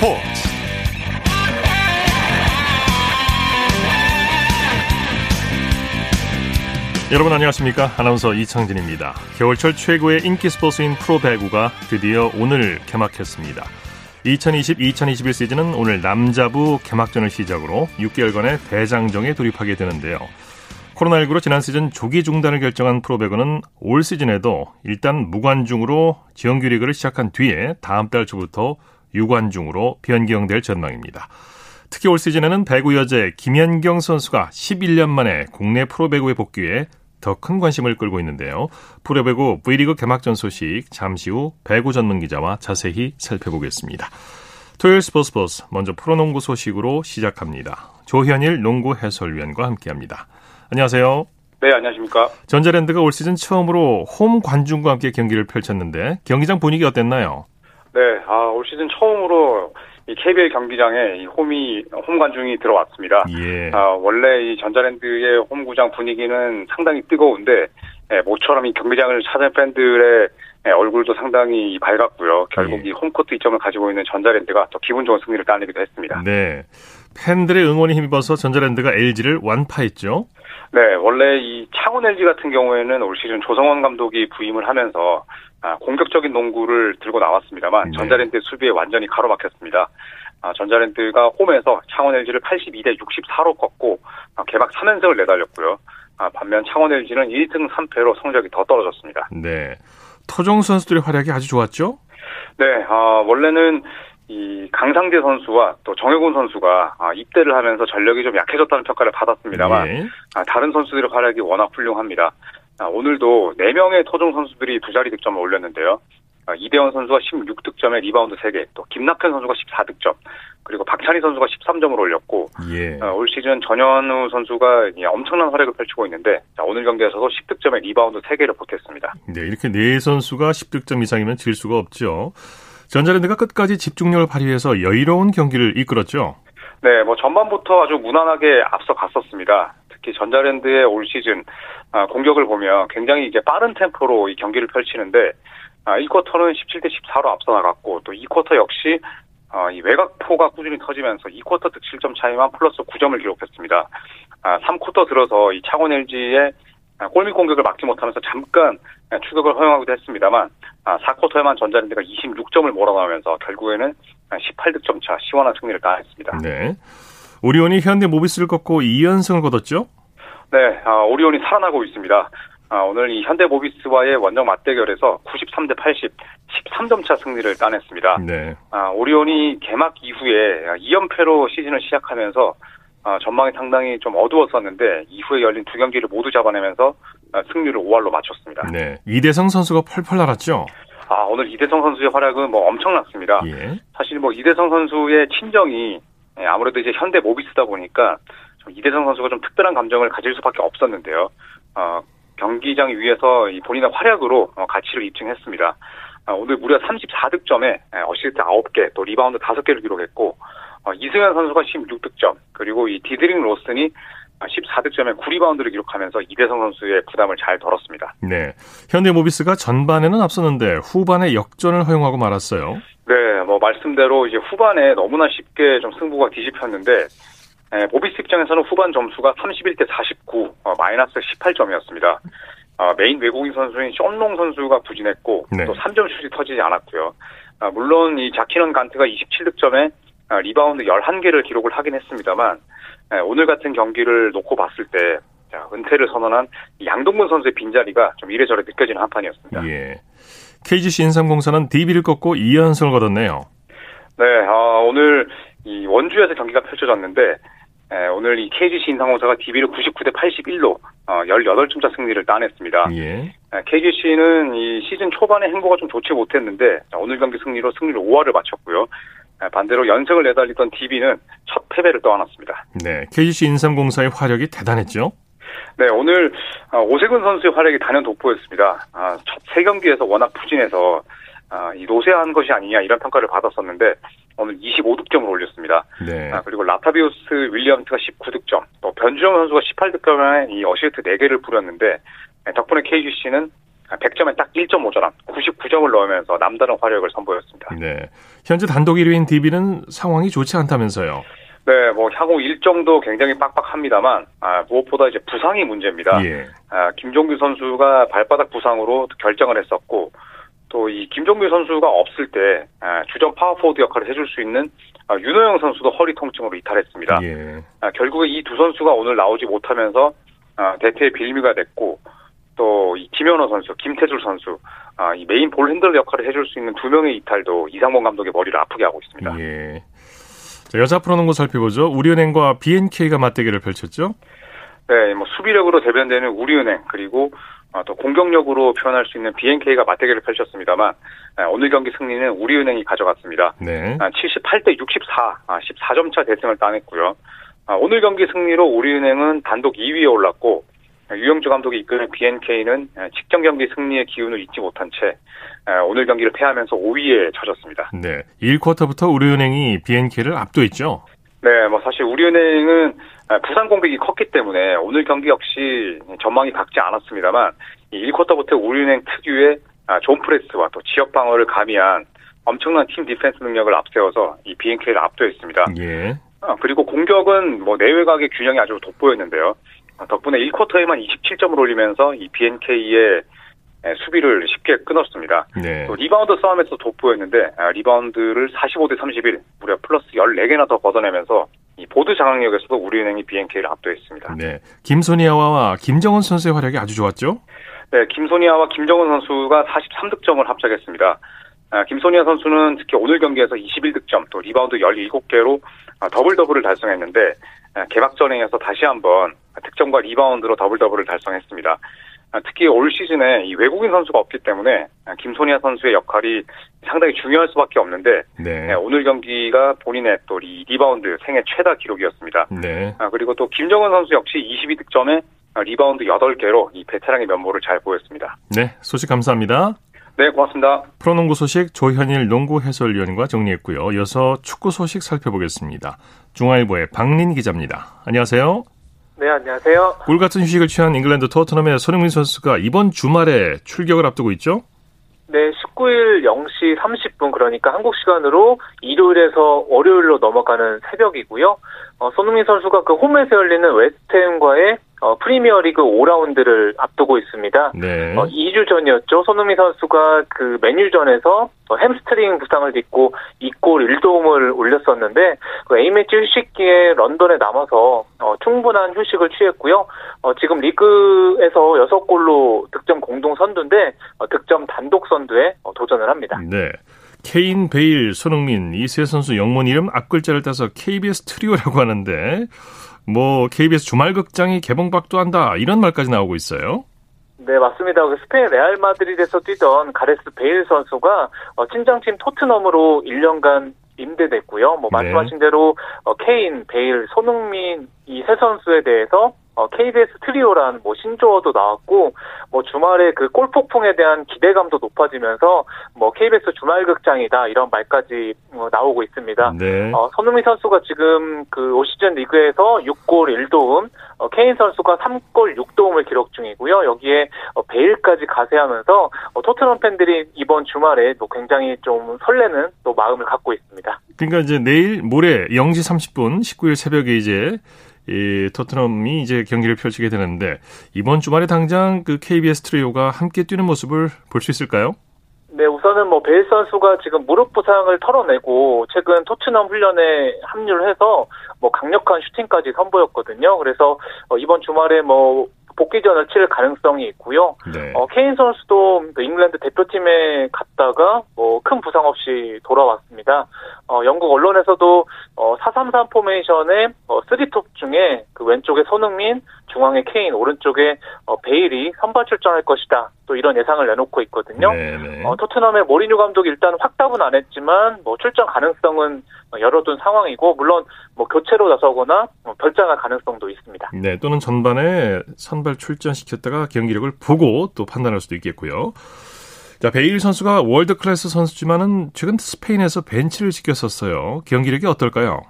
스포츠. 여러분 안녕하십니까? 아나운서 이창진입니다. 겨울철 최고의 인기 스포츠인 프로배구가 드디어 오늘 개막했습니다. 2020-2021 시즌은 오늘 남자부 개막전을 시작으로 6개월간의 대장정에 돌입하게 되는데요. 코로나19로 지난 시즌 조기 중단을 결정한 프로배구는 올 시즌에도 일단 무관중으로 정규 리그를 시작한 뒤에 다음 달 초부터 유관중으로 변경될 전망입니다. 특히 올 시즌에는 배구 여제 김연경 선수가 11년 만에 국내 프로배구에 복귀해 더 큰 관심을 끌고 있는데요. 프로배구 V리그 개막전 소식 잠시 후 배구 전문 기자와 자세히 살펴보겠습니다. 토요일 스포츠 버스 먼저 프로농구 소식으로 시작합니다. 조현일 농구 해설위원과 함께합니다. 안녕하세요. 네, 안녕하십니까. 전자랜드가 올 시즌 처음으로 홈 관중과 함께 경기를 펼쳤는데 경기장 분위기 어땠나요? 네, 아, 올 시즌 처음으로 이 KBL 경기장에 이 홈이 홈 관중이 들어왔습니다. 예. 아, 원래 이 전자랜드의 홈구장 분위기는 상당히 뜨거운데 예, 모처럼 이 경기장을 찾은 팬들의 예, 얼굴도 상당히 밝았고요. 결국 예. 이 홈코트 이점을 가지고 있는 전자랜드가 더 기분 좋은 승리를 따내기도 했습니다. 네. 팬들의 응원에 힘입어서 전자랜드가 LG를 완파했죠. 네, 원래 이 창원 LG 같은 경우에는 올 시즌 조성원 감독이 부임을 하면서 아, 공격적인 농구를 들고 나왔습니다만 네. 전자랜드 수비에 완전히 가로막혔습니다. 아, 전자랜드가 홈에서 창원 LG를 82대 64로 꺾고 아, 개막 3연승을 내달렸고요. 아, 반면 창원 LG는 1승 3패로 성적이 더 떨어졌습니다. 네. 토종 선수들의 활약이 아주 좋았죠? 네, 아, 원래는 이 강상재 선수와 또 정혜곤 선수가 아, 입대를 하면서 전력이 좀 약해졌다는 평가를 받았습니다만 예. 아, 다른 선수들의 활약이 워낙 훌륭합니다. 아, 오늘도 4명의 토종 선수들이 두 자리 득점을 올렸는데요. 아, 이대원 선수가 16득점에 리바운드 3개, 또 김낙현 선수가 14득점, 그리고 박찬희 선수가 13점을 올렸고 예. 아, 올 시즌 전현우 선수가 이 엄청난 활약을 펼치고 있는데 자, 오늘 경기에서도 10득점에 리바운드 3개를 보탰습니다. 네, 이렇게 네 선수가 10득점 이상이면 질 수가 없죠. 전자랜드가 끝까지 집중력을 발휘해서 여유로운 경기를 이끌었죠. 네, 뭐 전반부터 아주 무난하게 앞서 갔었습니다. 특히 전자랜드의 올 시즌 아, 공격을 보면 굉장히 이제 빠른 템포로 이 경기를 펼치는데 아, 1쿼터는 17대 14로 앞서 나갔고 또 2쿼터 역시 아, 이 외곽포가 꾸준히 터지면서 2쿼터 득실점 차이만 플러스 9점을 기록했습니다. 아, 3쿼터 들어서 이 창원 LG의 아, 골밑 공격을 막지 못하면서 잠깐 아, 추격을 허용하기도 했습니다만 아, 4쿼터에만 전자랜드가 26점을 몰아넣으면서 결국에는 18득점 차 시원한 승리를 따냈습니다. 네. 오리온이 현대 모비스를 꺾고 2연승을 거뒀죠? 네, 아, 오리온이 살아나고 있습니다. 아, 오늘 이 현대 모비스와의 원정 맞대결에서 93대 80, 13점 차 승리를 따냈습니다. 네. 아, 오리온이 개막 이후에 2연패로 시즌을 시작하면서 아, 전망이 상당히 좀 어두웠었는데 이후에 열린 두 경기를 모두 잡아내면서 아, 승률을 5할로 맞췄습니다. 네. 이대성 선수가 펄펄 날았죠? 아, 오늘 이대성 선수의 활약은 뭐 엄청났습니다. 예. 사실 뭐 이대성 선수의 친정이 예, 아무래도 이제 현대 모비스다 보니까 좀 이대성 선수가 좀 특별한 감정을 가질 수밖에 없었는데요. 어, 경기장 위에서 이 본인의 활약으로 어, 가치를 입증했습니다. 아, 오늘 무려 34득점에 어시스트 9개, 또 리바운드 5개를 기록했고 어, 이승현 선수가 16득점, 그리고 이 디드릭 로슨이 14득점에 9리바운드를 기록하면서 이대성 선수의 부담을 잘 덜었습니다. 네. 현대 모비스가 전반에는 앞섰는데 후반에 역전을 허용하고 말았어요. 네, 뭐 말씀대로 이제 후반에 너무나 쉽게 좀 승부가 뒤집혔는데 에, 모비스 입장에서는 후반 점수가 31대 49, 어, 마이너스 18점이었습니다. 어, 메인 외국인 선수인 숀롱 선수가 부진했고 네. 또 3점 슛이 터지지 않았고요. 아, 물론 이 자키넌 간트가 27득점에 아, 리바운드 11개를 기록을 하긴 했습니다만 에, 오늘 같은 경기를 놓고 봤을 때 자, 은퇴를 선언한 이 양동근 선수의 빈자리가 좀 이래저래 느껴지는 한판이었습니다. 예. KGC 인삼공사는 DB를 꺾고 2연승을 거뒀네요. 네, 아, 오늘 이 원주에서 경기가 펼쳐졌는데 에, 오늘 이 KGC 인상공사가 DB를 99대 81로 어, 18점 차 승리를 따냈습니다. 예. KGC는 이 시즌 초반에 행보가 좀 좋지 못했는데 자, 오늘 경기 승리로 승리를 5할을 마쳤고요. 에, 반대로 연승을 내달리던 DB는 첫 패배를 떠안았습니다. 네. KGC 인삼공사의 화력이 대단했죠? 네, 오늘 어, 오세근 선수의 활약이 단연 돋보였습니다. 아, 첫 세 경기에서 워낙 부진해서 아, 이 노쇠한 것이 아니냐 이런 평가를 받았었는데 오늘 25득점을 올렸습니다. 네. 아, 그리고 라타비우스 윌리엄스가 19득점, 또 변준형 선수가 18득점에 이 어시스트 4개를 뿌렸는데 네, 덕분에 KGC는 100점에 딱 1점 모자란 99점을 넣으면서 남다른 화력을 선보였습니다. 네. 현재 단독 1위인 DB는 상황이 좋지 않다면서요. 네, 뭐 향후 일정도 굉장히 빡빡합니다만 아, 무엇보다 이제 부상이 문제입니다. 예. 아, 김종규 선수가 발바닥 부상으로 결장을 했었고 또 이 김종규 선수가 없을 때 아, 주전 파워포워드 역할을 해줄 수 있는 아, 윤호영 선수도 허리 통증으로 이탈했습니다. 예. 아, 결국에 이 두 선수가 오늘 나오지 못하면서 아, 대패의 빌미가 됐고 또 이 김현호 선수, 김태술 선수 아, 이 메인 볼 핸들러 역할을 해줄 수 있는 두 명의 이탈도 이상범 감독의 머리를 아프게 하고 있습니다. 예. 자, 여자 프로농구 살펴보죠. 우리은행과 BNK가 맞대결을 펼쳤죠. 네, 뭐 수비력으로 대변되는 우리은행 그리고 어, 또 공격력으로 표현할 수 있는 BNK가 맞대결을 펼쳤습니다만 아, 오늘 경기 승리는 우리은행이 가져갔습니다. 네. 아, 78대 64, 아, 14점 차 대승을 따냈고요. 아, 오늘 경기 승리로 우리은행은 단독 2위에 올랐고 아, 유영주 감독이 이끄는 BNK는 아, 직전 경기 승리의 기운을 잊지 못한 채 아, 오늘 경기를 패하면서 5위에 처졌습니다. 네. 1쿼터부터 우리은행이 BNK를 압도했죠. 네, 뭐 사실 우리은행은 아, 부상 공백이 컸기 때문에 오늘 경기 역시 전망이 밝지 않았습니다만 이 1쿼터부터 우리은행 특유의 아, 존 프레스와 또 지역 방어를 가미한 엄청난 팀 디펜스 능력을 앞세워서 이 BNK를 압도했습니다. 예. 아, 그리고 공격은 뭐 내외곽의 균형이 아주 돋보였는데요. 아, 덕분에 1쿼터에만 27점을 올리면서 이 BNK의 수비를 쉽게 뚫었습니다. 네. 또 리바운드 싸움에서 돋보였는데 아, 리바운드를 45대 31 무려 플러스 14개나 더 걷어내면서 이 보드 장악력에서도 우리은행이 BNK를 압도했습니다. 네. 김소니아와 김정은 선수의 활약이 아주 좋았죠. 네, 김소니아와 김정은 선수가 43득점을 합작했습니다. 아, 김소니아 선수는 특히 오늘 경기에서 21득점, 또 리바운드 17개로 아, 더블 더블을 달성했는데 아, 개막전에서 다시 한번 득점과 리바운드로 더블 더블을 달성했습니다. 아, 특히 올 시즌에 이 외국인 선수가 없기 때문에 아, 김소니아 선수의 역할이 상당히 중요할 수밖에 없는데 네. 네, 오늘 경기가 본인의 또 리, 리바운드 생애 최다 기록이었습니다. 네. 아, 그리고 또 김정은 선수 역시 22득점에 리바운드 8개로 이 베테랑의 면모를 잘 보였습니다. 네. 소식 감사합니다. 네, 고맙습니다. 프로농구 소식 조현일 농구 해설위원과 정리했고요. 이어서 축구 소식 살펴보겠습니다. 중앙일보의 박린 기자입니다. 안녕하세요. 네, 안녕하세요. 꿀 같은 휴식을 취한 잉글랜드 토트넘의 손흥민 선수가 이번 주말에 출격을 앞두고 있죠? 네, 19일 0시 30분 그러니까 한국 시간으로 일요일에서 월요일로 넘어가는 새벽이고요. 어, 손흥민 선수가 그 홈에서 열리는 웨스트햄과의 어, 프리미어리그 5라운드를 앞두고 있습니다. 네. 어, 2주 전이었죠. 손흥민 선수가 그 맨유전에서 어, 햄스트링 부상을 딛고 2골 1도움을 올렸었는데 그 A매치 휴식기에 런던에 남아서 어, 충분한 휴식을 취했고요. 어, 지금 리그에서 6골로 득점 공동 선두인데 어, 득점 단독 선두에 어, 도전을 합니다. 네. 케인, 베일, 손흥민 이 세 선수 영문 이름 앞글자를 따서 KBS 트리오라고 하는데 뭐 KBS 주말극장이 개봉박두 한다 이런 말까지 나오고 있어요. 네, 맞습니다. 그 스페인 레알 마드리드에서 뛰던 가레스 베일 선수가 어, 친정팀 토트넘으로 1년간 임대됐고요. 뭐 네. 말씀하신 대로 어, 케인, 베일, 손흥민 이 세 선수에 대해서 어, KBS 트리오란 뭐 신조어도 나왔고 뭐 주말에 그 골폭풍에 대한 기대감도 높아지면서 뭐 KBS 주말극장이다 이런 말까지 어, 나오고 있습니다. 네. 어, 손흥민 선수가 지금 그 올 시즌 리그에서 6골 1도움, 어, 케인 선수가 3골 6도움을 기록 중이고요. 여기에 어, 베일까지 가세하면서 어, 토트넘 팬들이 이번 주말에 또 굉장히 좀 설레는 또 마음을 갖고 있습니다. 그러니까 이제 내일 모레 0시 30분 19일 새벽에 이제 이 토트넘이 이제 경기를 펼치게 되는데 이번 주말에 당장 그 KBS 트리오가 함께 뛰는 모습을 볼 수 있을까요? 네, 우선은 뭐 베일 선수가 지금 무릎 부상을 털어내고 최근 토트넘 훈련에 합류를 해서 뭐 강력한 슈팅까지 선보였거든요. 그래서 어, 이번 주말에 뭐 복귀전을 치를 가능성이 있고요. 네. 어, 케인 선수도 그 잉글랜드 대표팀에 갔다가 뭐 큰 부상 없이 돌아왔습니다. 어, 영국 언론에서도 어, 433 포메이션의 어, 3톱 중에 그 왼쪽에 손흥민, 중앙에 케인, 오른쪽에 어, 베일이 선발 출전할 것이다. 또 이런 예상을 내놓고 있거든요. 네, 네. 어, 토트넘의 모리뉴 감독이 일단 확답은 안 했지만 뭐 출전 가능성은 어, 열어둔 상황이고 물론 뭐 교체로 나서거나 뭐 결장할 가능성도 있습니다. 네, 또는 전반에 선발 출전시켰다가 경기력을 보고 또 판단할 수도 있겠고요. 자, 베일 선수가 월드 클래스 선수지만은 최근 스페인에서 벤치를 지켰었어요. 경기력이 어떨까요?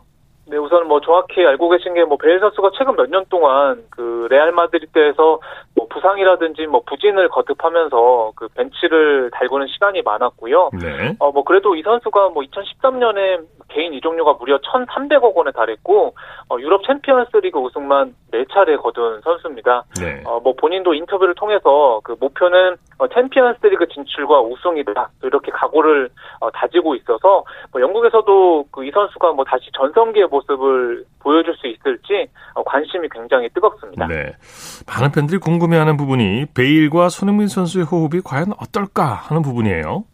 네, 우선 뭐 정확히 알고 계신 게 뭐 베일 선수가 최근 몇 년 동안 그 레알 마드리드에서 뭐 부상이라든지 뭐 부진을 거듭하면서 그 벤치를 달구는 시간이 많았고요. 네. 어뭐 그래도 이 선수가 뭐 2013년에 개인 이적료가 무려 1,300억 원에 달했고 어, 유럽 챔피언스리그 우승만 4차례 거둔 선수입니다. 네. 어, 뭐 본인도 인터뷰를 통해서 그 목표는 어, 챔피언스리그 진출과 우승이다 이렇게 각오를 어, 다지고 있어서 뭐 영국에서도 그 이 선수가 뭐 다시 전성기의 모습을 보여줄 수 있을지 어, 관심이 굉장히 뜨겁습니다. 네. 많은 팬들이 궁금해하는 부분이 베일과 손흥민 선수의 호흡이 과연 어떨까 하는 부분이에요.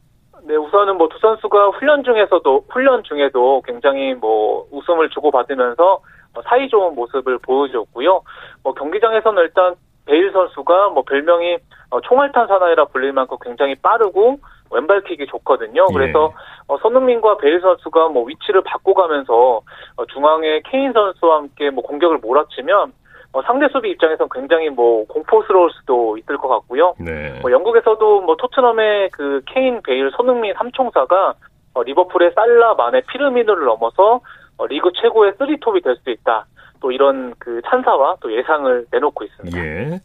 네, 우선은 뭐 두 선수가 훈련 중에서도 훈련 중에도 굉장히 뭐 웃음을 주고 받으면서 뭐 사이 좋은 모습을 보여줬고요. 뭐 경기장에서는 일단 베일 선수가 뭐 별명이 어, 총알탄 사나이라 불릴 만큼 굉장히 빠르고 왼발킥이 좋거든요. 예. 그래서 어, 손흥민과 베일 선수가 뭐 위치를 바꿔가면서 어, 중앙에 케인 선수와 함께 뭐 공격을 몰아치면 어, 상대 수비 입장에선 굉장히 뭐 공포스러울 수도 있을 것 같고요. 네. 뭐 영국에서도 뭐 토트넘의 그 케인, 베일, 손흥민 삼총사가 어, 리버풀의 살라, 마네, 피르미노를 넘어서 어, 리그 최고의 쓰리톱이 될 수 있다. 또 이런 그 찬사와 또 예상을 내놓고 있습니다. 예.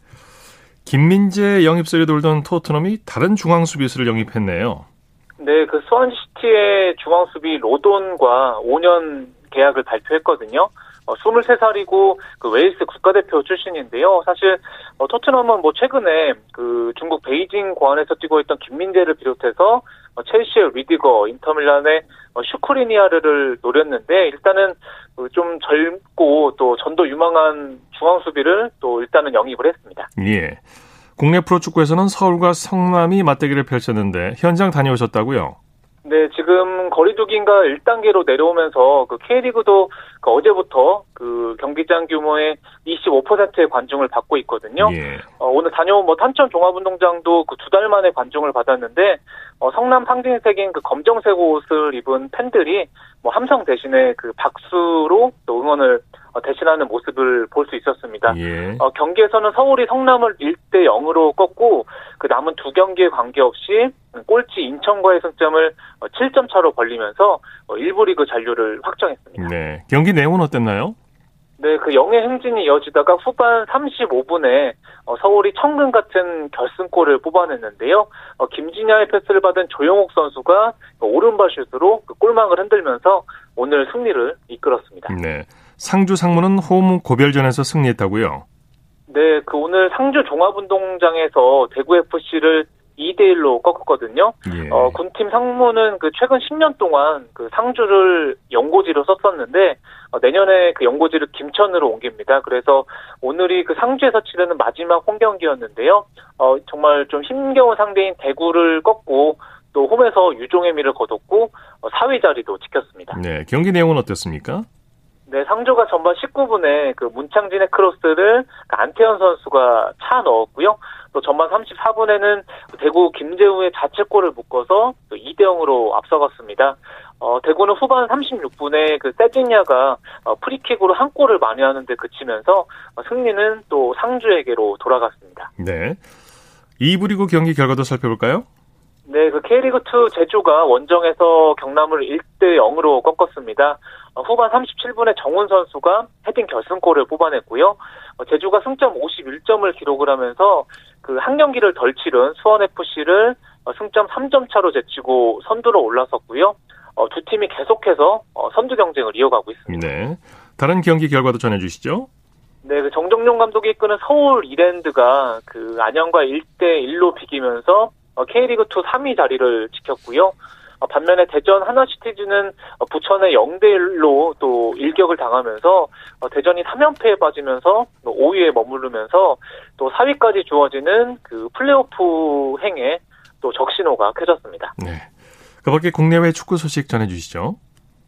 김민재 영입설이 돌던 토트넘이 다른 중앙 수비수를 영입했네요. 네, 그 스완시티의 중앙 수비 로돈과 5년 계약을 발표했거든요. 어, 23살이고 그 웨일스 국가대표 출신인데요. 사실 어, 토트넘은 뭐 최근에 그 중국 베이징 궈안에서 뛰고 있던 김민재를 비롯해서 어, 첼시의 리디거, 인터밀란의 어, 슈크리니아르를 노렸는데 일단은 그 좀 젊고 또 전도 유망한 중앙 수비를 또 일단은 영입을 했습니다. 예. 국내 프로축구에서는 서울과 성남이 맞대결을 펼쳤는데 현장 다녀오셨다고요? 네, 지금 거리두기인가 1단계로 내려오면서 그 K리그도 그 어제부터 그 경기장 규모의 25%의 관중을 받고 있거든요. 예. 어, 오늘 다녀온 뭐 탄천 종합운동장도 그 두 달 만에 관중을 받았는데 어, 성남 상징색인 그 검정색 옷을 입은 팬들이 뭐 함성 대신에 그 박수로 또 응원을 어, 대신하는 모습을 볼 수 있었습니다. 예. 어, 경기에서는 서울이 성남을 1대 0으로 꺾고 그 남은 두 경기에 관계없이 꼴찌 인천과의 승점을 7점 차로 벌리면서 어, 1부 리그 잔류를 확정했습니다. 네. 경기 내용은 어땠나요? 네, 그 영의 행진이 이어지다가 후반 35분에 어, 서울이 천근 같은 결승골을 뽑아냈는데요. 어, 김진야의 패스를 받은 조영욱 선수가 그 오른발 슛으로 그 골망을 흔들면서 오늘 승리를 이끌었습니다. 네. 상주 상무는 홈 고별전에서 승리했다고요? 네, 그 오늘 상주 종합운동장에서 대구 FC를 2대 1로 꺾었거든요. 예. 어, 군팀 상무는 그 최근 10년 동안 그 상주를 연고지로 썼었는데 어, 내년에 그 연고지를 김천으로 옮깁니다. 그래서 오늘이 그 상주에서 치르는 마지막 홈 경기였는데요. 어, 정말 좀 힘겨운 상대인 대구를 꺾고 또 홈에서 유종의 미를 거뒀고 어, 4위 자리도 지켰습니다. 네. 경기 내용은 어땠습니까? 네, 상주가 전반 19분에 그 문창진의 크로스를 그 안태현 선수가 차 넣었고요. 또 전반 34분에는 대구 김재우의 자책골을 묶어서 2대 0으로 앞서갔습니다. 어, 대구는 후반 36분에 그 세징야가 어, 프리킥으로 한 골을 만회하는데 그치면서 어, 승리는 또 상주에게로 돌아갔습니다. 네. 2부 리그 경기 결과도 살펴볼까요? 네, 그 K리그2 제주가 원정에서 경남을 1대 0으로 꺾었습니다. 어, 후반 37분에 정훈 선수가 헤딩 결승골을 뽑아냈고요. 어, 제주가 승점 51점을 기록을 하면서 그 한 경기를 덜 치른 수원FC를 어, 승점 3점 차로 제치고 선두로 올라섰고요. 어, 두 팀이 계속해서 어, 선두 경쟁을 이어가고 있습니다. 네. 다른 경기 결과도 전해주시죠. 네, 그 정정용 감독이 이끄는 서울 이랜드가 그 안양과 1대 1로 비기면서 어, K리그2 3위 자리를 지켰고요. 어, 반면에 대전 하나시티즈는 어, 부천의 0대 1로 또 일격을 당하면서 어, 대전이 3연패에 빠지면서 5위에 머무르면서 또 4위까지 주어지는 그 플레이오프 행에 또 적신호가 켜졌습니다. 네. 그 밖에 국내외 축구 소식 전해주시죠.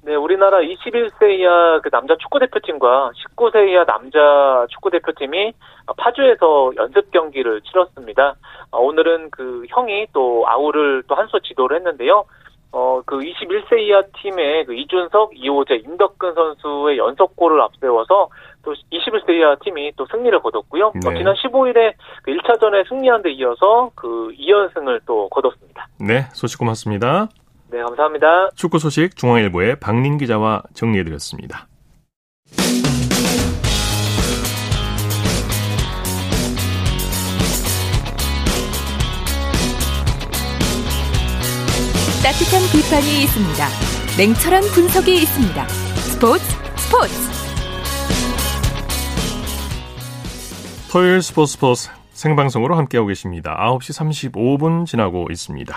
네, 우리나라 21세 이하 그 남자 축구 대표팀과 19세 이하 남자 축구 대표팀이 파주에서 연습 경기를 치렀습니다. 어, 오늘은 그 형이 또 아우를 또 한 수 지도를 했는데요. 어, 그 21세 이하 팀의 그 이준석, 이호재, 임덕근 선수의 연속골을 앞세워서 또 21세 이하 팀이 또 승리를 거뒀고요. 네. 어, 지난 15일에 그 1차전에 승리한 데 이어서 그 2연승을 또 거뒀습니다. 네. 소식 고맙습니다. 네, 감사합니다. 축구 소식 중앙일보의 박린 기자와 정리해드렸습니다. 따뜻한 비판이 있습니다. 냉철한 분석이 있습니다. 스포츠 스포츠. 토요일 스포츠 스포츠 생방송으로 함께하고 계십니다. 9시 35분 지나고 있습니다.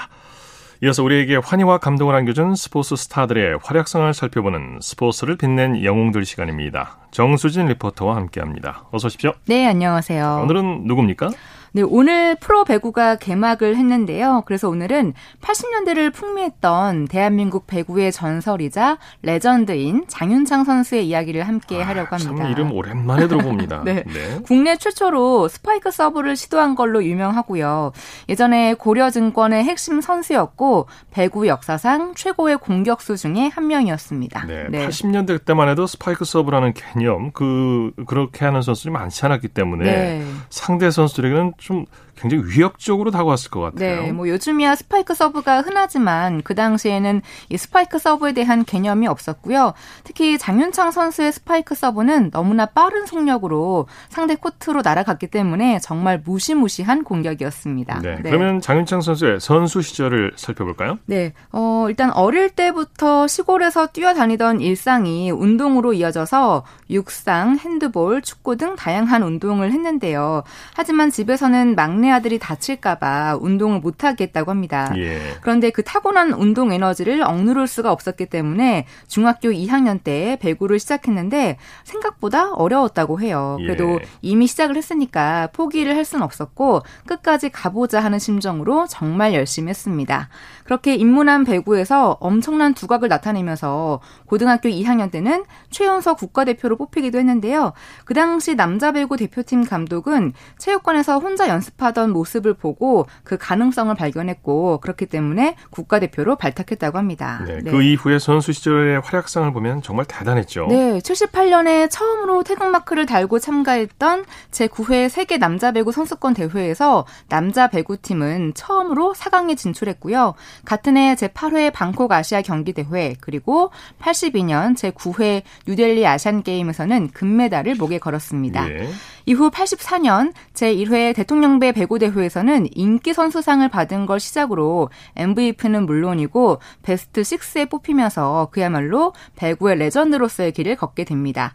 이어서 우리에게 환희와 감동을 안겨준 스포츠 스타들의 활약상을 살펴보는 스포츠를 빛낸 영웅들 시간입니다. 정수진 리포터와 함께합니다. 어서 오십시오. 네, 안녕하세요. 오늘은 누굽니까? 네, 오늘 프로 배구가 개막을 했는데요. 그래서 오늘은 80년대를 풍미했던 대한민국 배구의 전설이자 레전드인 장윤창 선수의 이야기를 함께 아, 하려고 합니다. 참 이름 오랜만에 들어봅니다. 네. 네. 국내 최초로 스파이크 서브를 시도한 걸로 유명하고요. 예전에 고려증권의 핵심 선수였고 배구 역사상 최고의 공격수 중에 한 명이었습니다. 네, 네. 80년대 때만 해도 스파이크 서브라는 개념 그 그렇게 하는 선수들이 많지 않았기 때문에 네. 상대 선수들에게는 좀 굉장히 위협적으로 다가왔을 것 같아요. 네, 뭐 요즘이야 스파이크 서브가 흔하지만 그 당시에는 이 스파이크 서브에 대한 개념이 없었고요. 특히 장윤창 선수의 스파이크 서브는 너무나 빠른 속력으로 상대 코트로 날아갔기 때문에 정말 무시무시한 공격이었습니다. 네, 네. 그러면 장윤창 선수의 선수 시절을 살펴볼까요? 네, 어, 일단 어릴 때부터 시골에서 뛰어다니던 일상이 운동으로 이어져서 육상, 핸드볼, 축구 등 다양한 운동을 했는데요. 하지만 집에서는 막내 막내 아들이 다칠까봐 운동을 못하겠다고 합니다. 예. 그런데 그 타고난 운동 에너지를 억누를 수가 없었기 때문에 중학교 2학년 때 배구를 시작했는데 생각보다 어려웠다고 해요. 그래도 예. 이미 시작을 했으니까 포기를 할 수는 없었고 끝까지 가보자 하는 심정으로 정말 열심히 했습니다. 그렇게 입문한 배구에서 엄청난 두각을 나타내면서 고등학교 2학년 때는 최연소 국가대표로 뽑히기도 했는데요. 그 당시 남자 배구 대표팀 감독은 체육관에서 혼자 연습하던 하던 모습을 보고 그 가능성을 발견했고 그렇기 때문에 국가대표로 발탁했다고 합니다. 네, 네. 그 이후에 선수 시절의 활약상을 보면 정말 대단했죠. 네, 78년에 처음으로 태극마크를 달고 참가했던 제9회 세계 남자 배구 선수권 대회에서 남자 배구팀은 처음으로 4강에 진출했고요. 같은 해 제8회 방콕 아시아 경기 대회 그리고 82년 제9회 뉴델리 아시안 게임에서는 금메달을 목에 걸었습니다. 예. 이후 84년 제1회 대통령배 배구대회에서는 인기 선수상을 받은 걸 시작으로 MVP는 물론이고 베스트 6에 뽑히면서 그야말로 배구의 레전드로서의 길을 걷게 됩니다.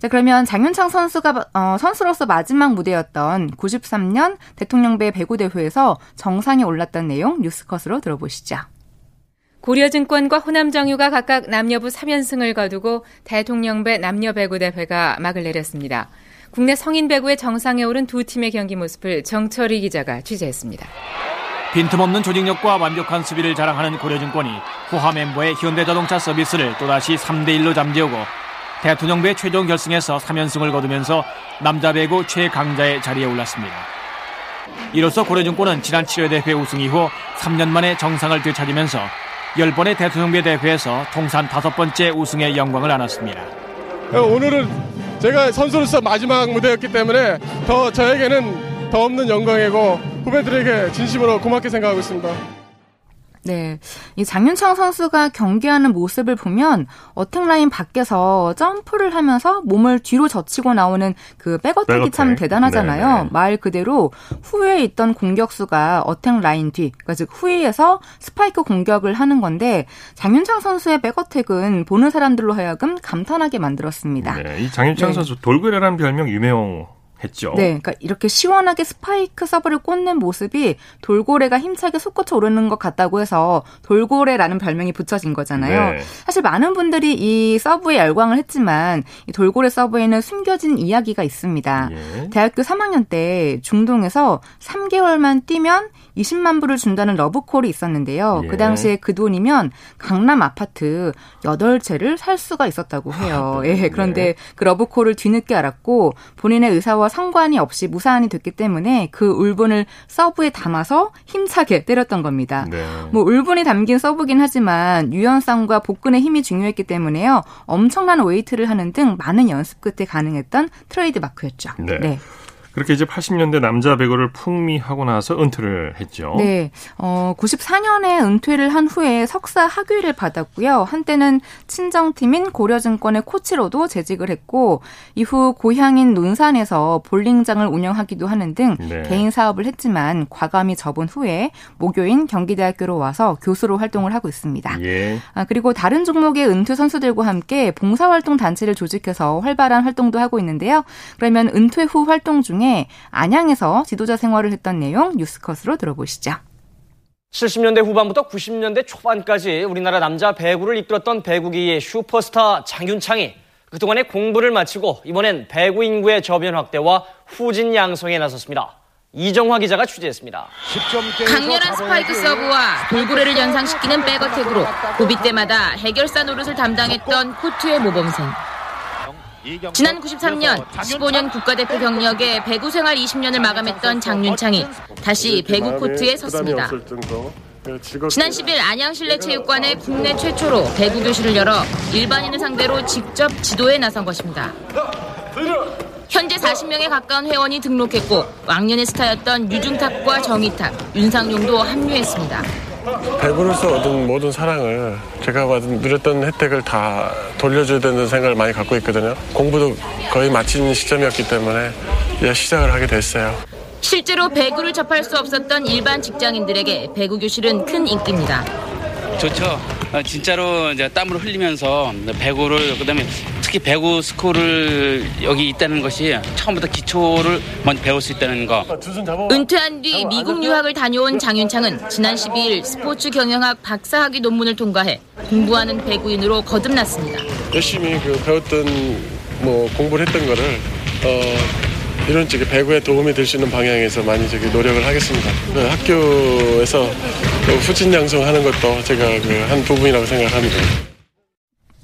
자, 그러면 장윤창 선수가 어, 선수로서 마지막 무대였던 93년 대통령배 배구대회에서 정상에 올랐던 내용 뉴스컷으로 들어보시죠. 고려증권과 호남정유가 각각 남녀부 3연승을 거두고 대통령배 남녀 배구 대회가 막을 내렸습니다. 국내 성인 배구의 정상에 오른 두 팀의 경기 모습을 정철희 기자가 취재했습니다. 빈틈없는 조직력과 완벽한 수비를 자랑하는 고려증권이 후하 멤버의 현대자동차 서비스를 또다시 3대1로 잠재우고 대통령배 최종 결승에서 3연승을 거두면서 남자 배구 최강자의 자리에 올랐습니다. 이로써 고려증권은 지난 7회 대회 우승 이후 3년 만에 정상을 되찾으면서 10번의 대통령배 대회에서 통산 다섯 번째 우승의 영광을 안았습니다. 오늘은 제가 선수로서 마지막 무대였기 때문에 더 저에게는 더 없는 영광이고 후배들에게 진심으로 고맙게 생각하고 있습니다. 네. 이 장윤창 선수가 경기하는 모습을 보면 어택 라인 밖에서 점프를 하면서 몸을 뒤로 젖히고 나오는 그 백어택이 백어택. 참 대단하잖아요. 네네. 말 그대로 후에 있던 공격수가 어택 라인 뒤, 그러니까 즉 후위에서 스파이크 공격을 하는 건데 장윤창 선수의 백어택은 보는 사람들로 하여금 감탄하게 만들었습니다. 네. 이 장윤창 네. 선수 돌고래라는 별명 유명 했죠. 네, 그러니까 이렇게 시원하게 스파이크 서브를 꽂는 모습이 돌고래가 힘차게 솟구쳐 오르는 것 같다고 해서 돌고래라는 별명이 붙여진 거잖아요. 네. 사실 많은 분들이 이 서브에 열광을 했지만 이 돌고래 서브에는 숨겨진 이야기가 있습니다. 예. 대학교 3학년 때 중동에서 3개월만 뛰면 20만 불을 준다는 러브콜이 있었는데요. 예. 그 당시에 그 돈이면 강남 아파트 8채를 살 수가 있었다고 해요. 아, 네. 예, 그런데 네. 그 러브콜을 뒤늦게 알았고 본인의 의사와 상관이 없이 무산이 됐기 때문에 그 울분을 서브에 담아서 힘차게 때렸던 겁니다. 네. 뭐 울분이 담긴 서브긴 하지만 유연성과 복근의 힘이 중요했기 때문에요. 엄청난 웨이트를 하는 등 많은 연습 끝에 가능했던 트레이드 마크였죠. 네. 네. 그렇게 이제 80년대 남자 배구를 풍미하고 나서 은퇴를 했죠. 네. 어, 94년에 은퇴를 한 후에 석사 학위를 받았고요. 한때는 친정팀인 고려증권의 코치로도 재직을 했고 이후 고향인 논산에서 볼링장을 운영하기도 하는 등 네. 개인 사업을 했지만 과감히 접은 후에 모교인 경기대학교로 와서 교수로 활동을 하고 있습니다. 예. 아, 그리고 다른 종목의 은퇴 선수들과 함께 봉사활동 단체를 조직해서 활발한 활동도 하고 있는데요. 그러면 은퇴 후 활동 중에 중에 안양에서 지도자 생활을 했던 내용 뉴스컷으로 들어보시죠. 70년대 후반부터 90년대 초반까지 우리나라 남자 배구를 이끌었던 배구계의 슈퍼스타 장윤창이 그동안의 공부를 마치고 이번엔 배구 인구의 저변 확대와 후진 양성에 나섰습니다. 이정화 기자가 취재했습니다. 강렬한 스파이크 서브와 돌고래를 연상시키는 백어택으로 고비 때마다 해결사 노릇을 담당했던 코트의 모범생. 지난 93년 15년 국가대표 경력에 배구 생활 20년을 마감했던 장윤창이 다시 배구 코트에 섰습니다. 지난 10일 안양실내체육관에 국내 최초로 배구 교실을 열어 일반인을 상대로 직접 지도에 나선 것입니다. 현재 40명에 가까운 회원이 등록했고 왕년의 스타였던 유중탁과 정희탁, 윤상용도 합류했습니다. 배구로서 얻은 모든 사랑을 제가 받은 누렸던 혜택을 다 돌려줘야 되는 생각을 많이 갖고 있거든요. 공부도 거의 마친 시점이었기 때문에 이제 시작을 하게 됐어요. 실제로 배구를 접할 수 없었던 일반 직장인들에게 배구 교실은 큰 인기입니다. 좋죠. 어, 진짜로 이제 땀을 흘리면서 배구를 그다음에 특히 배구 스쿨을 여기 있다는 것이 처음부터 기초를 먼저 배울 수 있다는 거. 은퇴한 뒤 미국 유학을 다녀온 장윤창은 지난 12일 스포츠 경영학 박사학위 논문을 통과해 공부하는 배구인으로 거듭났습니다. 열심히 그 배웠던 뭐 공부를 했던 거를 어 이런 쪽에 배구에 도움이 될 수 있는 방향에서 많이 저기 노력을 하겠습니다. 그 학교에서 그 후진 양성하는 것도 제가 그 한 부분이라고 생각합니다.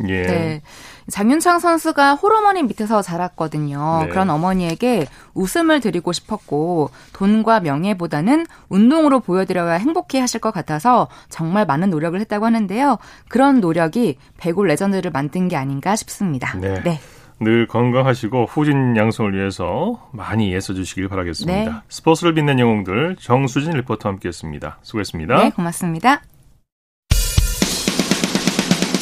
예. 네. 장윤창 선수가 홀어머니 밑에서 자랐거든요. 네. 그런 어머니에게 웃음을 드리고 싶었고 돈과 명예보다는 운동으로 보여드려야 행복해 하실 것 같아서 정말 많은 노력을 했다고 하는데요. 그런 노력이 배구 레전드를 만든 게 아닌가 싶습니다. 네. 네. 늘 건강하시고 후진 양성을 위해서 많이 애써 주시길 바라겠습니다. 네. 스포츠를 빛낸 영웅들 정수진 리포터와 함께했습니다. 수고했습니다. 네, 고맙습니다.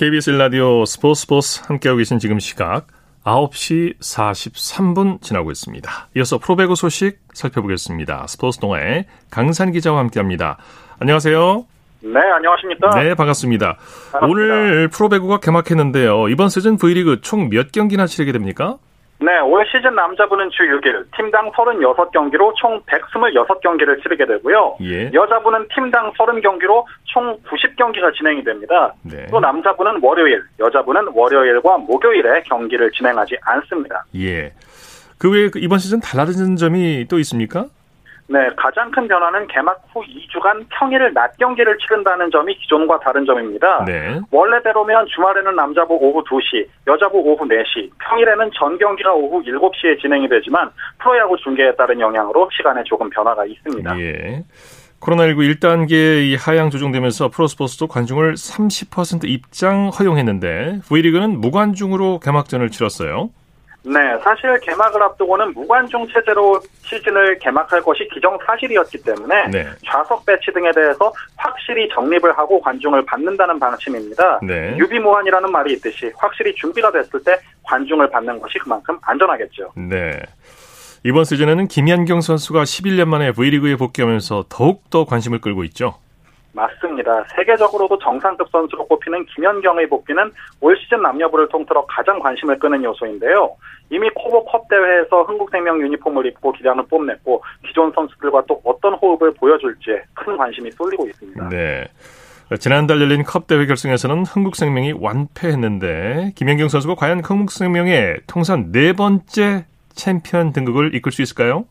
KBS 라디오 스포츠 스포츠 함께하고 계신 지금 시각 9시 43분 지나고 있습니다. 이어서 프로배구 소식 살펴보겠습니다. 스포츠 동아의 강산 기자와 함께합니다. 안녕하세요. 네, 안녕하십니까? 네, 반갑습니다. 반갑습니다. 오늘 프로배구가 개막했는데요. 이번 시즌 V리그 총 몇 경기나 치르게 됩니까? 네, 올 시즌 남자부는 주 6일, 팀당 36경기로 총 126경기를 치르게 되고요. 예. 여자부는 팀당 30경기로 총 90경기가 진행이 됩니다. 네. 또 남자부는 월요일, 여자부는 월요일과 목요일에 경기를 진행하지 않습니다. 예. 그 외에 그 이번 시즌 달라진 점이 또 있습니까? 네, 가장 큰 변화는 개막 후 2주간 평일 낮 경기를 치른다는 점이 기존과 다른 점입니다. 네. 원래대로면 주말에는 남자부 오후 2시, 여자부 오후 4시, 평일에는 전 경기가 오후 7시에 진행이 되지만 프로야구 중계에 따른 영향으로 시간에 조금 변화가 있습니다. 예. 코로나19 1단계 하향 조정되면서 프로스포츠도 관중을 30% 입장 허용했는데 V리그는 무관중으로 개막전을 치렀어요. 네, 사실 개막을 앞두고는 무관중 체제로 시즌을 개막할 것이 기정사실이었기 때문에 네. 좌석 배치 등에 대해서 확실히 정립을 하고 관중을 받는다는 방침입니다. 네. 유비무환이라는 말이 있듯이 확실히 준비가 됐을 때 관중을 받는 것이 그만큼 안전하겠죠. 네. 이번 시즌에는 김연경 선수가 11년 만에 V리그에 복귀하면서 더욱더 관심을 끌고 있죠. 맞습니다. 세계적으로도 정상급 선수로 꼽히는 김연경의 복귀는 올 시즌 남녀부를 통틀어 가장 관심을 끄는 요소인데요. 이미 KOVO컵 대회에서 흥국생명 유니폼을 입고 기량을 뽐냈고 기존 선수들과 또 어떤 호흡을 보여줄지에 큰 관심이 쏠리고 있습니다. 네. 지난달 열린 컵 대회 결승에서는 흥국생명이 완패했는데 김연경 선수가 과연 흥국생명의 통산 네 번째 챔피언 등극을 이끌 수 있을까요?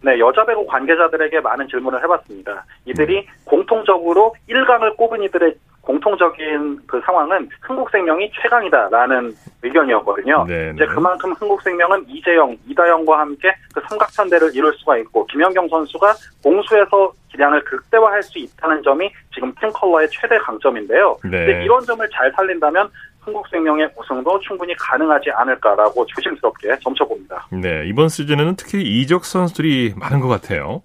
네, 여자 배구 관계자들에게 많은 질문을 해봤습니다. 이들이 음. 공통적으로 1강을 꼽은 이들의 공통적인 그 상황은 흥국생명이 최강이다라는 의견이었거든요. 네네. 이제 네. 그만큼 흥국생명은 이재영, 이다영과 함께 그 삼각편대를 이룰 수가 있고 김연경 선수가 공수에서 기량을 극대화할 수 있다는 점이 지금 팀 컬러의 최대 강점인데요. 네. 근데 이런 점을 잘 살린다면 한국생명의 우승도 충분히 가능하지 않을까라고 조심스럽게 점쳐봅니다. 네, 이번 시즌에는 특히 이적 선수들이 많은 것 같아요.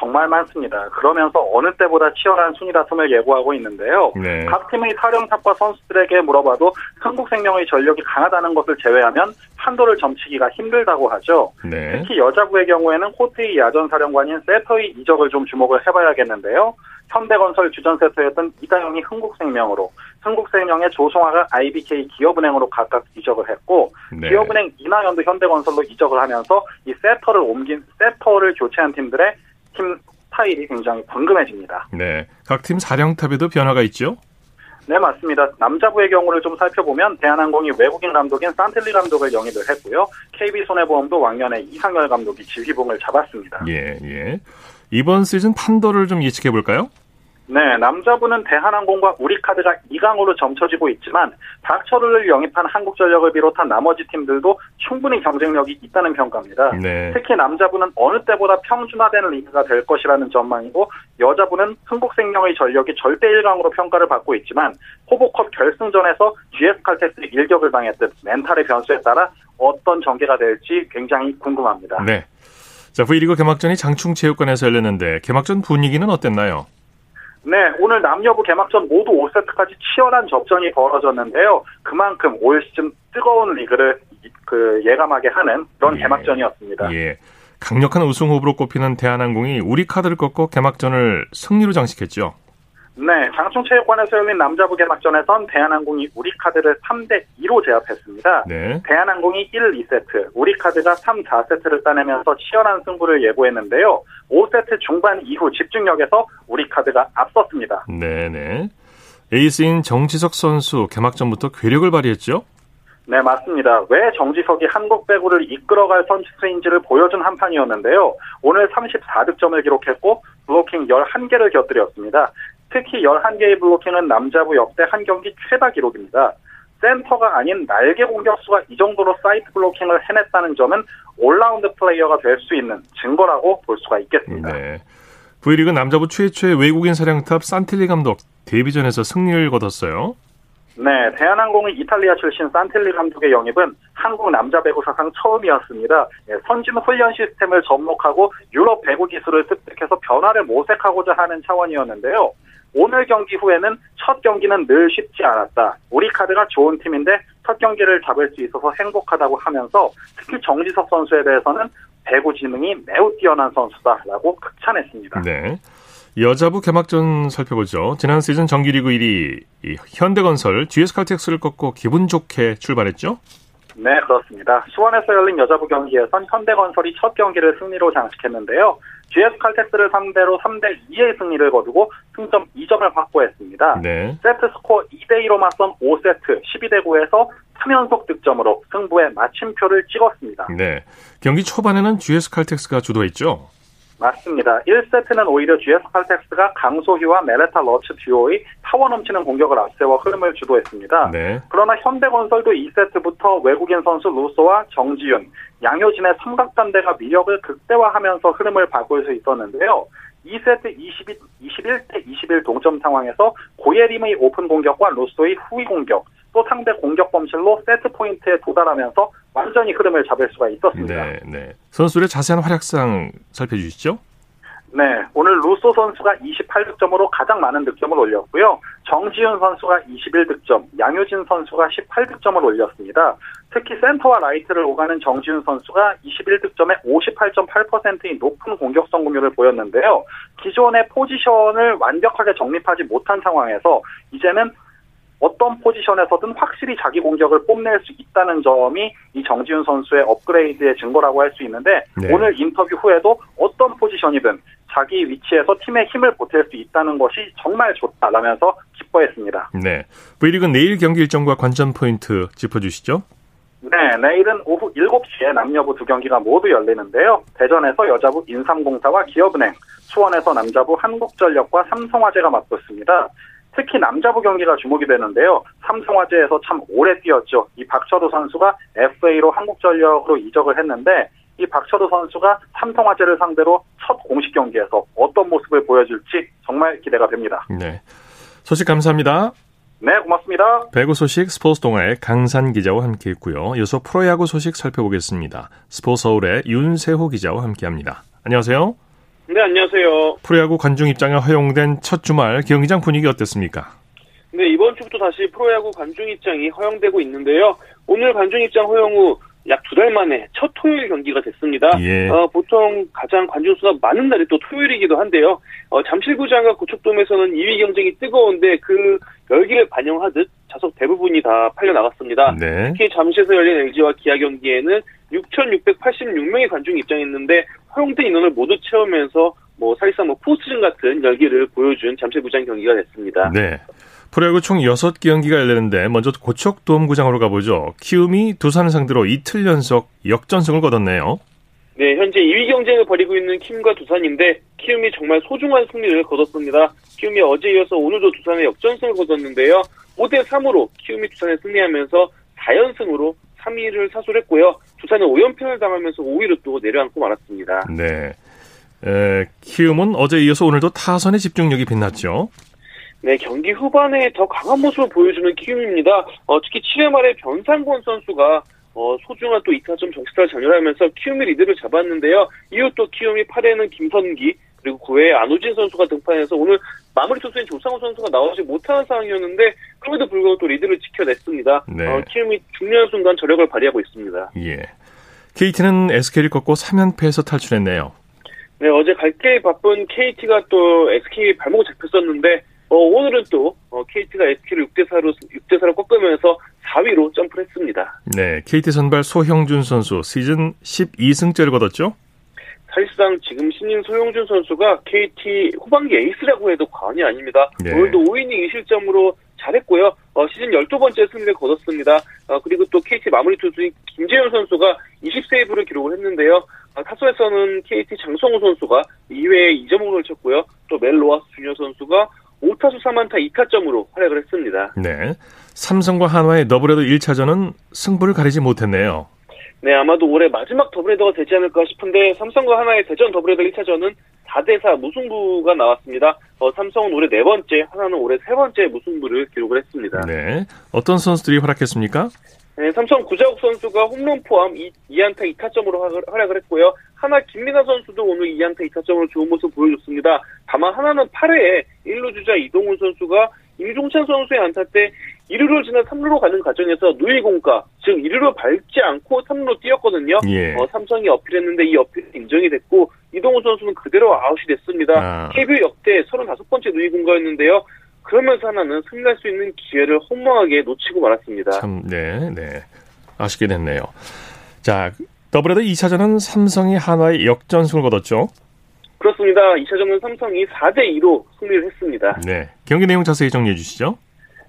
정말 많습니다. 그러면서 어느 때보다 치열한 순위 다툼을 예고하고 있는데요. 네. 각 팀의 사령탑과 선수들에게 물어봐도 한국생명의 전력이 강하다는 것을 제외하면 판도를 점치기가 힘들다고 하죠. 네. 특히 여자부의 경우에는 호트의 야전 사령관인 세터의 이적을 좀 주목을 해봐야겠는데요. 현대건설 주전세터였던 이다영이 흥국생명으로, 흥국생명의 조성화가 IBK 기업은행으로 각각 이적을 했고, 네. 기업은행 이나연도 현대건설로 이적을 하면서 이 세터를 옮긴 세터를 교체한 팀들의 팀 스타일이 굉장히 궁금해집니다. 네, 각 팀 사령탑에도 변화가 있죠? 네, 맞습니다. 남자부의 경우를 좀 살펴보면 대한항공이 외국인 감독인 산텔리 감독을 영입을 했고요. KB손해보험도 왕년에 이상열 감독이 지휘봉을 잡았습니다. 예, 예. 이번 시즌 판도를 좀 예측해 볼까요? 네, 남자부는 대한항공과 우리카드가 2강으로 점쳐지고 있지만 박철우를 영입한 한국전력을 비롯한 나머지 팀들도 충분히 경쟁력이 있다는 평가입니다. 네. 특히 남자부는 어느 때보다 평준화된 리그가 될 것이라는 전망이고 여자부는 흥국생명의 전력이 절대 1강으로 평가를 받고 있지만 호보컵 결승전에서 GS칼텍스 일격을 당했듯 멘탈의 변수에 따라 어떤 전개가 될지 굉장히 궁금합니다. 네. 자, V리그 개막전이 장충체육관에서 열렸는데 개막전 분위기는 어땠나요? 네, 오늘 남녀부 개막전 모두 5세트까지 치열한 접전이 벌어졌는데요. 그만큼 올 시즌 뜨거운 리그를 그 예감하게 하는 그런 예. 개막전이었습니다. 예. 강력한 우승 후보로 꼽히는 대한항공이 우리 카드를 꺾고 개막전을 승리로 장식했죠. 네, 장충체육관에서 열린 남자부 개막전에선 대한항공이 우리카드를 3대 2로 제압했습니다. 네. 대한항공이 1, 2세트, 우리카드가 3, 4세트를 따내면서 치열한 승부를 예고했는데요. 5세트 중반 이후 집중력에서 우리카드가 앞섰습니다. 네 네. 에이스인 정지석 선수 개막전부터 괴력을 발휘했죠? 네, 맞습니다. 왜 정지석이 한국 배구를 이끌어갈 선수인지를 보여준 한 판이었는데요. 오늘 34득점을 기록했고 블로킹 11개를 곁들였습니다. 특히 11개의 블로킹은 남자부 역대 한 경기 최다 기록입니다. 센터가 아닌 날개 공격수가 이 정도로 사이드 블로킹을 해냈다는 점은 올라운드 플레이어가 될 수 있는 증거라고 볼 수가 있겠습니다. 네. V리그 남자부 최초의 외국인 사령탑 산틸리 감독 데뷔전에서 승리를 거뒀어요. 네, 대한항공의 이탈리아 출신 산텔리 감독의 영입은 한국 남자 배구 사상 처음이었습니다. 네, 선진 훈련 시스템을 접목하고 유럽 배구 기술을 습득해서 변화를 모색하고자 하는 차원이었는데요. 오늘 경기 후에는 첫 경기는 늘 쉽지 않았다. 우리 카드가 좋은 팀인데 첫 경기를 잡을 수 있어서 행복하다고 하면서 특히 정지석 선수에 대해서는 배구 지능이 매우 뛰어난 선수다라고 극찬했습니다. 네. 여자부 개막전 살펴보죠. 지난 시즌 정규리그 1위 현대건설 GS칼텍스를 꺾고 기분 좋게 출발했죠? 네, 그렇습니다. 수원에서 열린 여자부 경기에선 현대건설이 첫 경기를 승리로 장식했는데요. GS칼텍스를 상대로 3대 2의 승리를 거두고 승점 2점을 확보했습니다. 네. 세트 스코어 2대 2로 맞선 5세트 12대 9에서 3연속 득점으로 승부에 마침표를 찍었습니다. 네. 경기 초반에는 GS칼텍스가 주도했죠. 맞습니다. 1세트는 오히려 GS 칼텍스가 강소휘와 메레타 러츠 듀오의 파워 넘치는 공격을 앞세워 흐름을 주도했습니다. 네. 그러나 현대건설도 2세트부터 외국인 선수 루소와 정지윤, 양효진의 삼각편대가 위력을 극대화하면서 흐름을 바꿀 수 있었는데요. 2세트 22, 21대 21 동점 상황에서 고예림의 오픈 공격과 루소의 후위 공격, 또 상대 공격 범실로 세트 포인트에 도달하면서 완전히 흐름을 잡을 수가 있었습니다. 네, 네. 선수들의 자세한 활약상 살펴주시죠. 네, 오늘 루소 선수가 28득점으로 가장 많은 득점을 올렸고요. 정지윤 선수가 21득점, 양효진 선수가 18득점을 올렸습니다. 특히 센터와 라이트를 오가는 정지윤 선수가 21득점에 58.8%의 높은 공격 성공률을 보였는데요. 기존의 포지션을 완벽하게 정립하지 못한 상황에서 이제는 어떤 포지션에서든 확실히 자기 공격을 뽐낼 수 있다는 점이 이 정지훈 선수의 업그레이드의 증거라고 할 수 있는데 네. 오늘 인터뷰 후에도 어떤 포지션이든 자기 위치에서 팀의 힘을 보탤 수 있다는 것이 정말 좋다라면서 기뻐했습니다. 네. V리그 내일 경기 일정과 관전 포인트 짚어주시죠. 네, 내일은 오후 7시에 남녀부 두 경기가 모두 열리는데요. 대전에서 여자부 인삼공사와 기업은행, 수원에서 남자부 한국전력과 삼성화재가 맞붙습니다. 특히 남자부 경기가 주목이 되는데요. 삼성화재에서 참 오래 뛰었죠. 이 박철우 선수가 FA로 한국전력으로 이적을 했는데 이 박철우 선수가 삼성화재를 상대로 첫 공식 경기에서 어떤 모습을 보여줄지 정말 기대가 됩니다. 네. 소식 감사합니다. 네, 고맙습니다. 배구 소식 스포츠 동아의 강산 기자와 함께 했고요. 이어서 프로야구 소식 살펴보겠습니다. 스포츠 서울의 윤세호 기자와 함께합니다. 안녕하세요. 네, 안녕하세요. 프로야구 관중 입장에 허용된 첫 주말 경기장 분위기 어땠습니까? 네, 이번 주부터 다시 프로야구 관중 입장이 허용되고 있는데요. 오늘 관중 입장 허용 후 약 두 달 만에 첫 토요일 경기가 됐습니다. 예. 어, 보통 가장 관중 수가 많은 날이 또 토요일이기도 한데요. 어, 잠실구장과 고척돔에서는 2위 경쟁이 뜨거운데 그 열기를 반영하듯 좌석 대부분이 다 팔려 나갔습니다. 네. 특히 잠실에서 열린 LG와 기아 경기에는 6,686명의 관중이 입장했는데 허용된 인원을 모두 채우면서 뭐 사실상 뭐 포스즌 같은 열기를 보여준 잠실구장 경기가 됐습니다. 네. 프로야구 총 6경기가 열리는데 먼저 고척돔구장으로 가보죠. 키움이 두산을 상대로 이틀 연속 역전승을 거뒀네요. 네, 현재 2위 경쟁을 벌이고 있는 키움과 두산인데 키움이 정말 소중한 승리를 거뒀습니다. 키움이 어제 이어서 오늘도 두산의 역전승을 거뒀는데요. 5대 3으로 키움이 두산에 승리하면서 4연승으로 3위를 사수했고요. 두산은 5연패를 당하면서 5위로 또 내려앉고 말았습니다. 네. 에, 키움은 어제 이어서 오늘도 타선의 집중력이 빛났죠. 네, 경기 후반에 더 강한 모습을 보여주는 키움입니다. 어, 특히 7회 말에 변상권 선수가 어, 소중한 또 2타점 정시타를 장렬하면서 키움이 리드를 잡았는데요. 이후 또 키움이 8회는 김선기 그리고 9회에 안우진 선수가 등판해서 오늘 마무리 투수인 조상우 선수가 나오지 못하는 상황이었는데 그럼에도 불구하고 또 리드를 지켜냈습니다. 네. 어, 키움이 중요한 순간 저력을 발휘하고 있습니다. 예. KT는 SK를 꺾고 3연패에서 탈출했네요. 네, 어제 갈게 바쁜 KT가 또 SK 발목을 잡혔었는데 어, 오늘은 또 어, KT가 SK를 6대 4로 6대 4로 꺾으면서 4위로 점프를 했습니다. 네, KT 선발 소형준 선수 시즌 12승째를 거뒀죠? 사실상 지금 신인 소영준 선수가 KT 후반기 에이스라고 해도 과언이 아닙니다. 네. 오늘도 5이닝 2실점으로 잘했고요. 어, 시즌 12번째 승리를 거뒀습니다. 어, 그리고 또 KT 마무리 투수인 김재윤 선수가 20세이브를 기록을 했는데요. 어, 타선에서는 KT 장성우 선수가 2회에 2점을 쳤고요. 또 멜 로하스 주니어 선수가 5타수 3안타 2타점으로 활약을 했습니다. 네. 삼성과 한화의 더블헤더 1차전은 승부를 가리지 못했네요. 네, 아마도 올해 마지막 더블헤더가 되지 않을까 싶은데 삼성과 한화의 대전 더블헤더 1차전은 4대4 무승부가 나왔습니다. 어, 삼성은 올해 네 번째, 한화는 올해 세 번째 무승부를 기록을 했습니다. 네. 어떤 선수들이 활약했습니까? 네, 삼성 구자욱 선수가 홈런 포함 2, 2안타 2타점으로 활약을 했고요. 하나 김민아 선수도 오늘 2안타 2타점으로 좋은 모습 보여줬습니다. 다만 하나는 8회에 1루 주자 이동훈 선수가 임종찬 선수의 안타 때 1루를 지나 3루로 가는 과정에서 누이 공가, 즉 1루를 밟지 않고 3루로 뛰었거든요. 예. 어, 삼성이 어필했는데 이 어필이 인정이 됐고 이동훈 선수는 그대로 아웃이 됐습니다. 아. KBO 역대 35번째 누이 공가였는데요. 그러면서 하나는 승리할 수 있는 기회를 허무하게 놓치고 말았습니다. 참, 네, 네. 아쉽게 됐네요. 자, 더블헤더 2차전은 삼성이 한화에 역전승을 거뒀죠. 그렇습니다. 2차전은 삼성이 4대2로 승리를 했습니다. 네. 경기 내용 자세히 정리해 주시죠.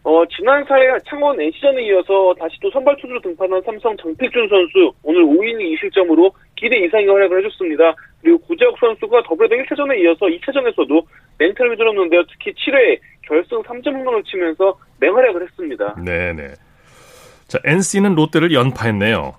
어, 지난 4일 창원 NC전에 이어서 다시 또 선발 투수로 등판한 삼성 장필준 선수 오늘 5이닝 2실점으로 기대 이상의 활약을 해줬습니다. 그리고 구자욱 선수가 더블헤더 1차전에 이어서 2차전에서도 멘탈을 휘둘렀는데요. 특히 7회에 결승 3점 홈런을 치면서 맹활약을 했습니다. 네, 네. 자, NC는 롯데를 연파했네요.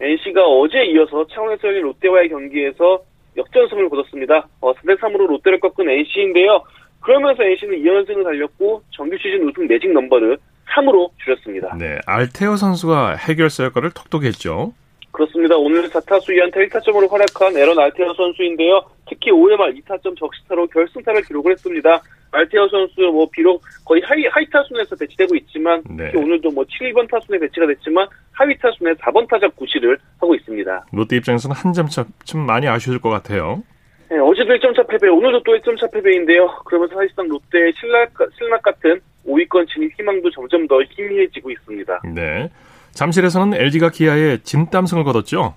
NC가 어제 이어서 창원에서 열린 롯데와의 경기에서 역전승을 거뒀습니다. 어, 4대3으로 롯데를 꺾은 NC인데요. 그러면서 NC는 2연승을 달렸고 정규 시즌 우승 매직 넘버를 3으로 줄였습니다. 네, 알테오 선수가 해결사 역할을 톡톡히 했죠. 그렇습니다. 오늘 4타수 2안타 1타점으로 활약한 에런 알테어 선수인데요. 특히 5회 말 2타점 적시타로 결승타를 기록을 했습니다. 알테어 선수 뭐 비록 거의 하위 하위 타순에서 배치되고 있지만 네. 오늘도 뭐 7, 2번 타순에 배치가 됐지만 하위 타순에 4번 타자 구실을 하고 있습니다. 롯데 입장에서는 한 점차좀 많이 아쉬울 것 같아요. 네, 어제도 1점 차 패배, 오늘도 또 1점 차 패배인데요. 그러면서 사실상 롯데의 신락, 신락 같은 5위권 진입 희망도 점점 더 희미해지고 있습니다. 네. 잠실에서는 LG가 기아에 진땀승을 거뒀죠.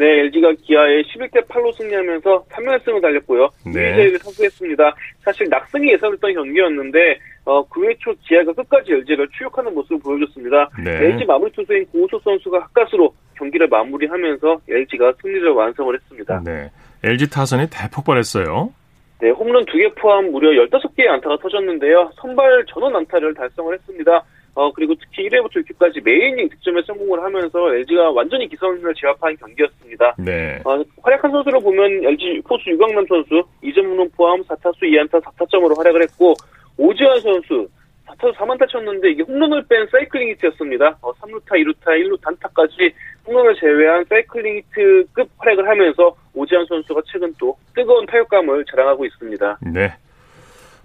네, LG가 기아에 11대 8로 승리하면서 3연승을 달렸고요. 네. 2위를 사수했습니다. 사실 낙승이 예상됐던 경기였는데 어, 9회 초 기아가 끝까지 LG를 추격하는 모습을 보여줬습니다. 네. LG 마무리 투수인 고우석 선수가 가까스로 경기를 마무리하면서 LG가 승리를 완성을 했습니다. 네. LG 타선이 대폭발했어요. 네, 홈런 2개 포함 무려 15개의 안타가 터졌는데요. 선발 전원 안타를 달성을 했습니다. 어, 그리고 특히 1회부터 6회까지 매 이닝 득점에 성공을 하면서 LG가 완전히 기선을 제압한 경기였습니다. 네. 어, 활약한 선수를 보면 LG 포수 유강남 선수 2점 홈런 포함 4타수 2안타 4타점으로 활약을 했고 오지환 선수 4타수 4안타 쳤는데 이게 홈런을 뺀 사이클링 히트였습니다. 어, 3루타, 2루타, 1루 단타까지 홈런을 제외한 사이클링 히트급 활약을 하면서 오지환 선수가 최근 또 뜨거운 타격감을 자랑하고 있습니다. 네.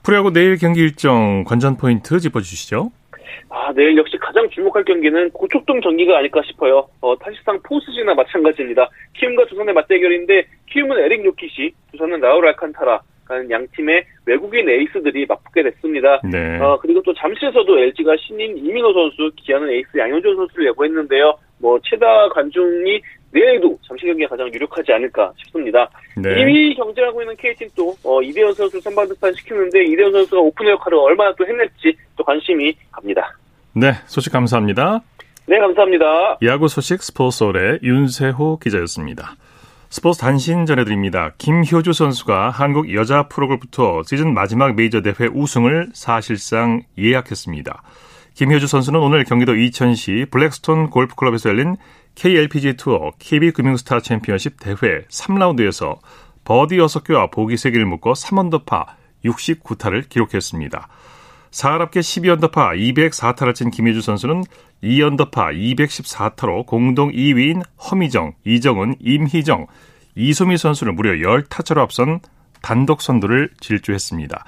프로야구 내일 경기 일정 관전 포인트 짚어주시죠. 아, 내일 역시 가장 주목할 경기는 고척돔 경기가 아닐까 싶어요. 어, 사실상 포스트시즌이나 마찬가지입니다. 키움과 두산의 맞대결인데 키움은 에릭 요키시, 두산은 라울 알칸타라, 양 팀의 외국인 에이스들이 맞붙게 됐습니다. 네. 어, 그리고 또 잠실에서도 LG가 신인 이민호 선수, 기아는 에이스 양현종 선수를 예고했는데요. 뭐 최다 관중이 내일도 잠실 경기가 가장 유력하지 않을까 싶습니다. 네. 2위 경쟁하고 있는 KT는 또 어, 이대현 선수를 선발 득판 시키는데 이대현 선수가 오프너 역할을 얼마나 또 해낼지 또 관심이 갑니다. 네, 소식 감사합니다. 네, 감사합니다. 야구 소식 스포츠홀의 윤세호 기자였습니다. 스포츠 단신 전해드립니다. 김효주 선수가 한국 여자 프로골프투어 시즌 마지막 메이저 대회 우승을 사실상 예약했습니다. 김효주 선수는 오늘 경기도 이천시 블랙스톤 골프클럽에서 열린 KLPGA 투어 KB금융스타 챔피언십 대회 3라운드에서 버디 6개와 보기 3개를 묶어 3언더파 69타를 기록했습니다. 4합계 12언더파 204타를 친 김효주 선수는 2언더파 214타로 공동 2위인 허미정, 이정은, 임희정, 이소미 선수를 무려 10타차로 앞선 단독 선두를 질주했습니다.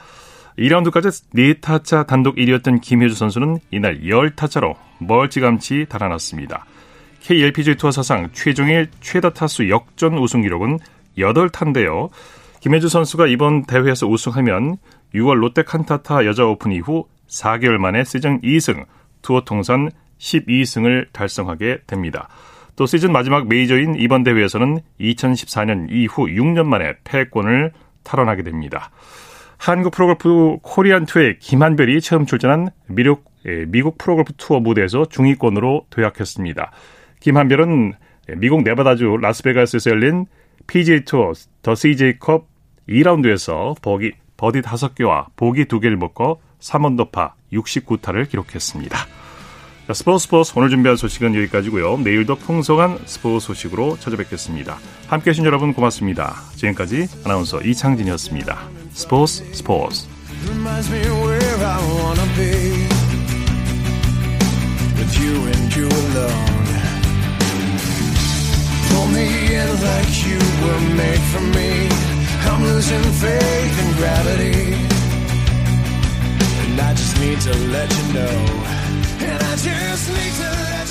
2라운드까지 4타차 단독 1위였던 김효주 선수는 이날 10타차로 멀찌감치 달아났습니다. KLPG 투어 사상 최종일 최다 타수 역전 우승 기록은 8타인데요. 김혜주 선수가 이번 대회에서 우승하면 6월 롯데 칸타타 여자 오픈 이후 4개월 만에 시즌 2승, 투어 통산 12승을 달성하게 됩니다. 또 시즌 마지막 메이저인 이번 대회에서는 2014년 이후 6년 만에 패권을 탈환하게 됩니다. 한국 프로골프 코리안 투어의 김한별이 처음 출전한 미국, 예, 미국 프로골프 투어 무대에서 중위권으로 도약했습니다. 김한별은 미국 네바다주 라스베가스에서 열린 PGA 투어 더 CJ컵 2라운드에서 버기, 버디 5개와 보기 2개를 묶고 3언더파 69타를 기록했습니다. 자, 스포츠 스포츠 오늘 준비한 소식은 여기까지고요. 내일도 풍성한 스포츠 소식으로 찾아뵙겠습니다. 함께해 주신 여러분 고맙습니다. 지금까지 아나운서 이창진이었습니다. 스포츠 스포츠 Pull me in like you were made for me. I'm losing faith in gravity. And I just need to let you know. And I just need to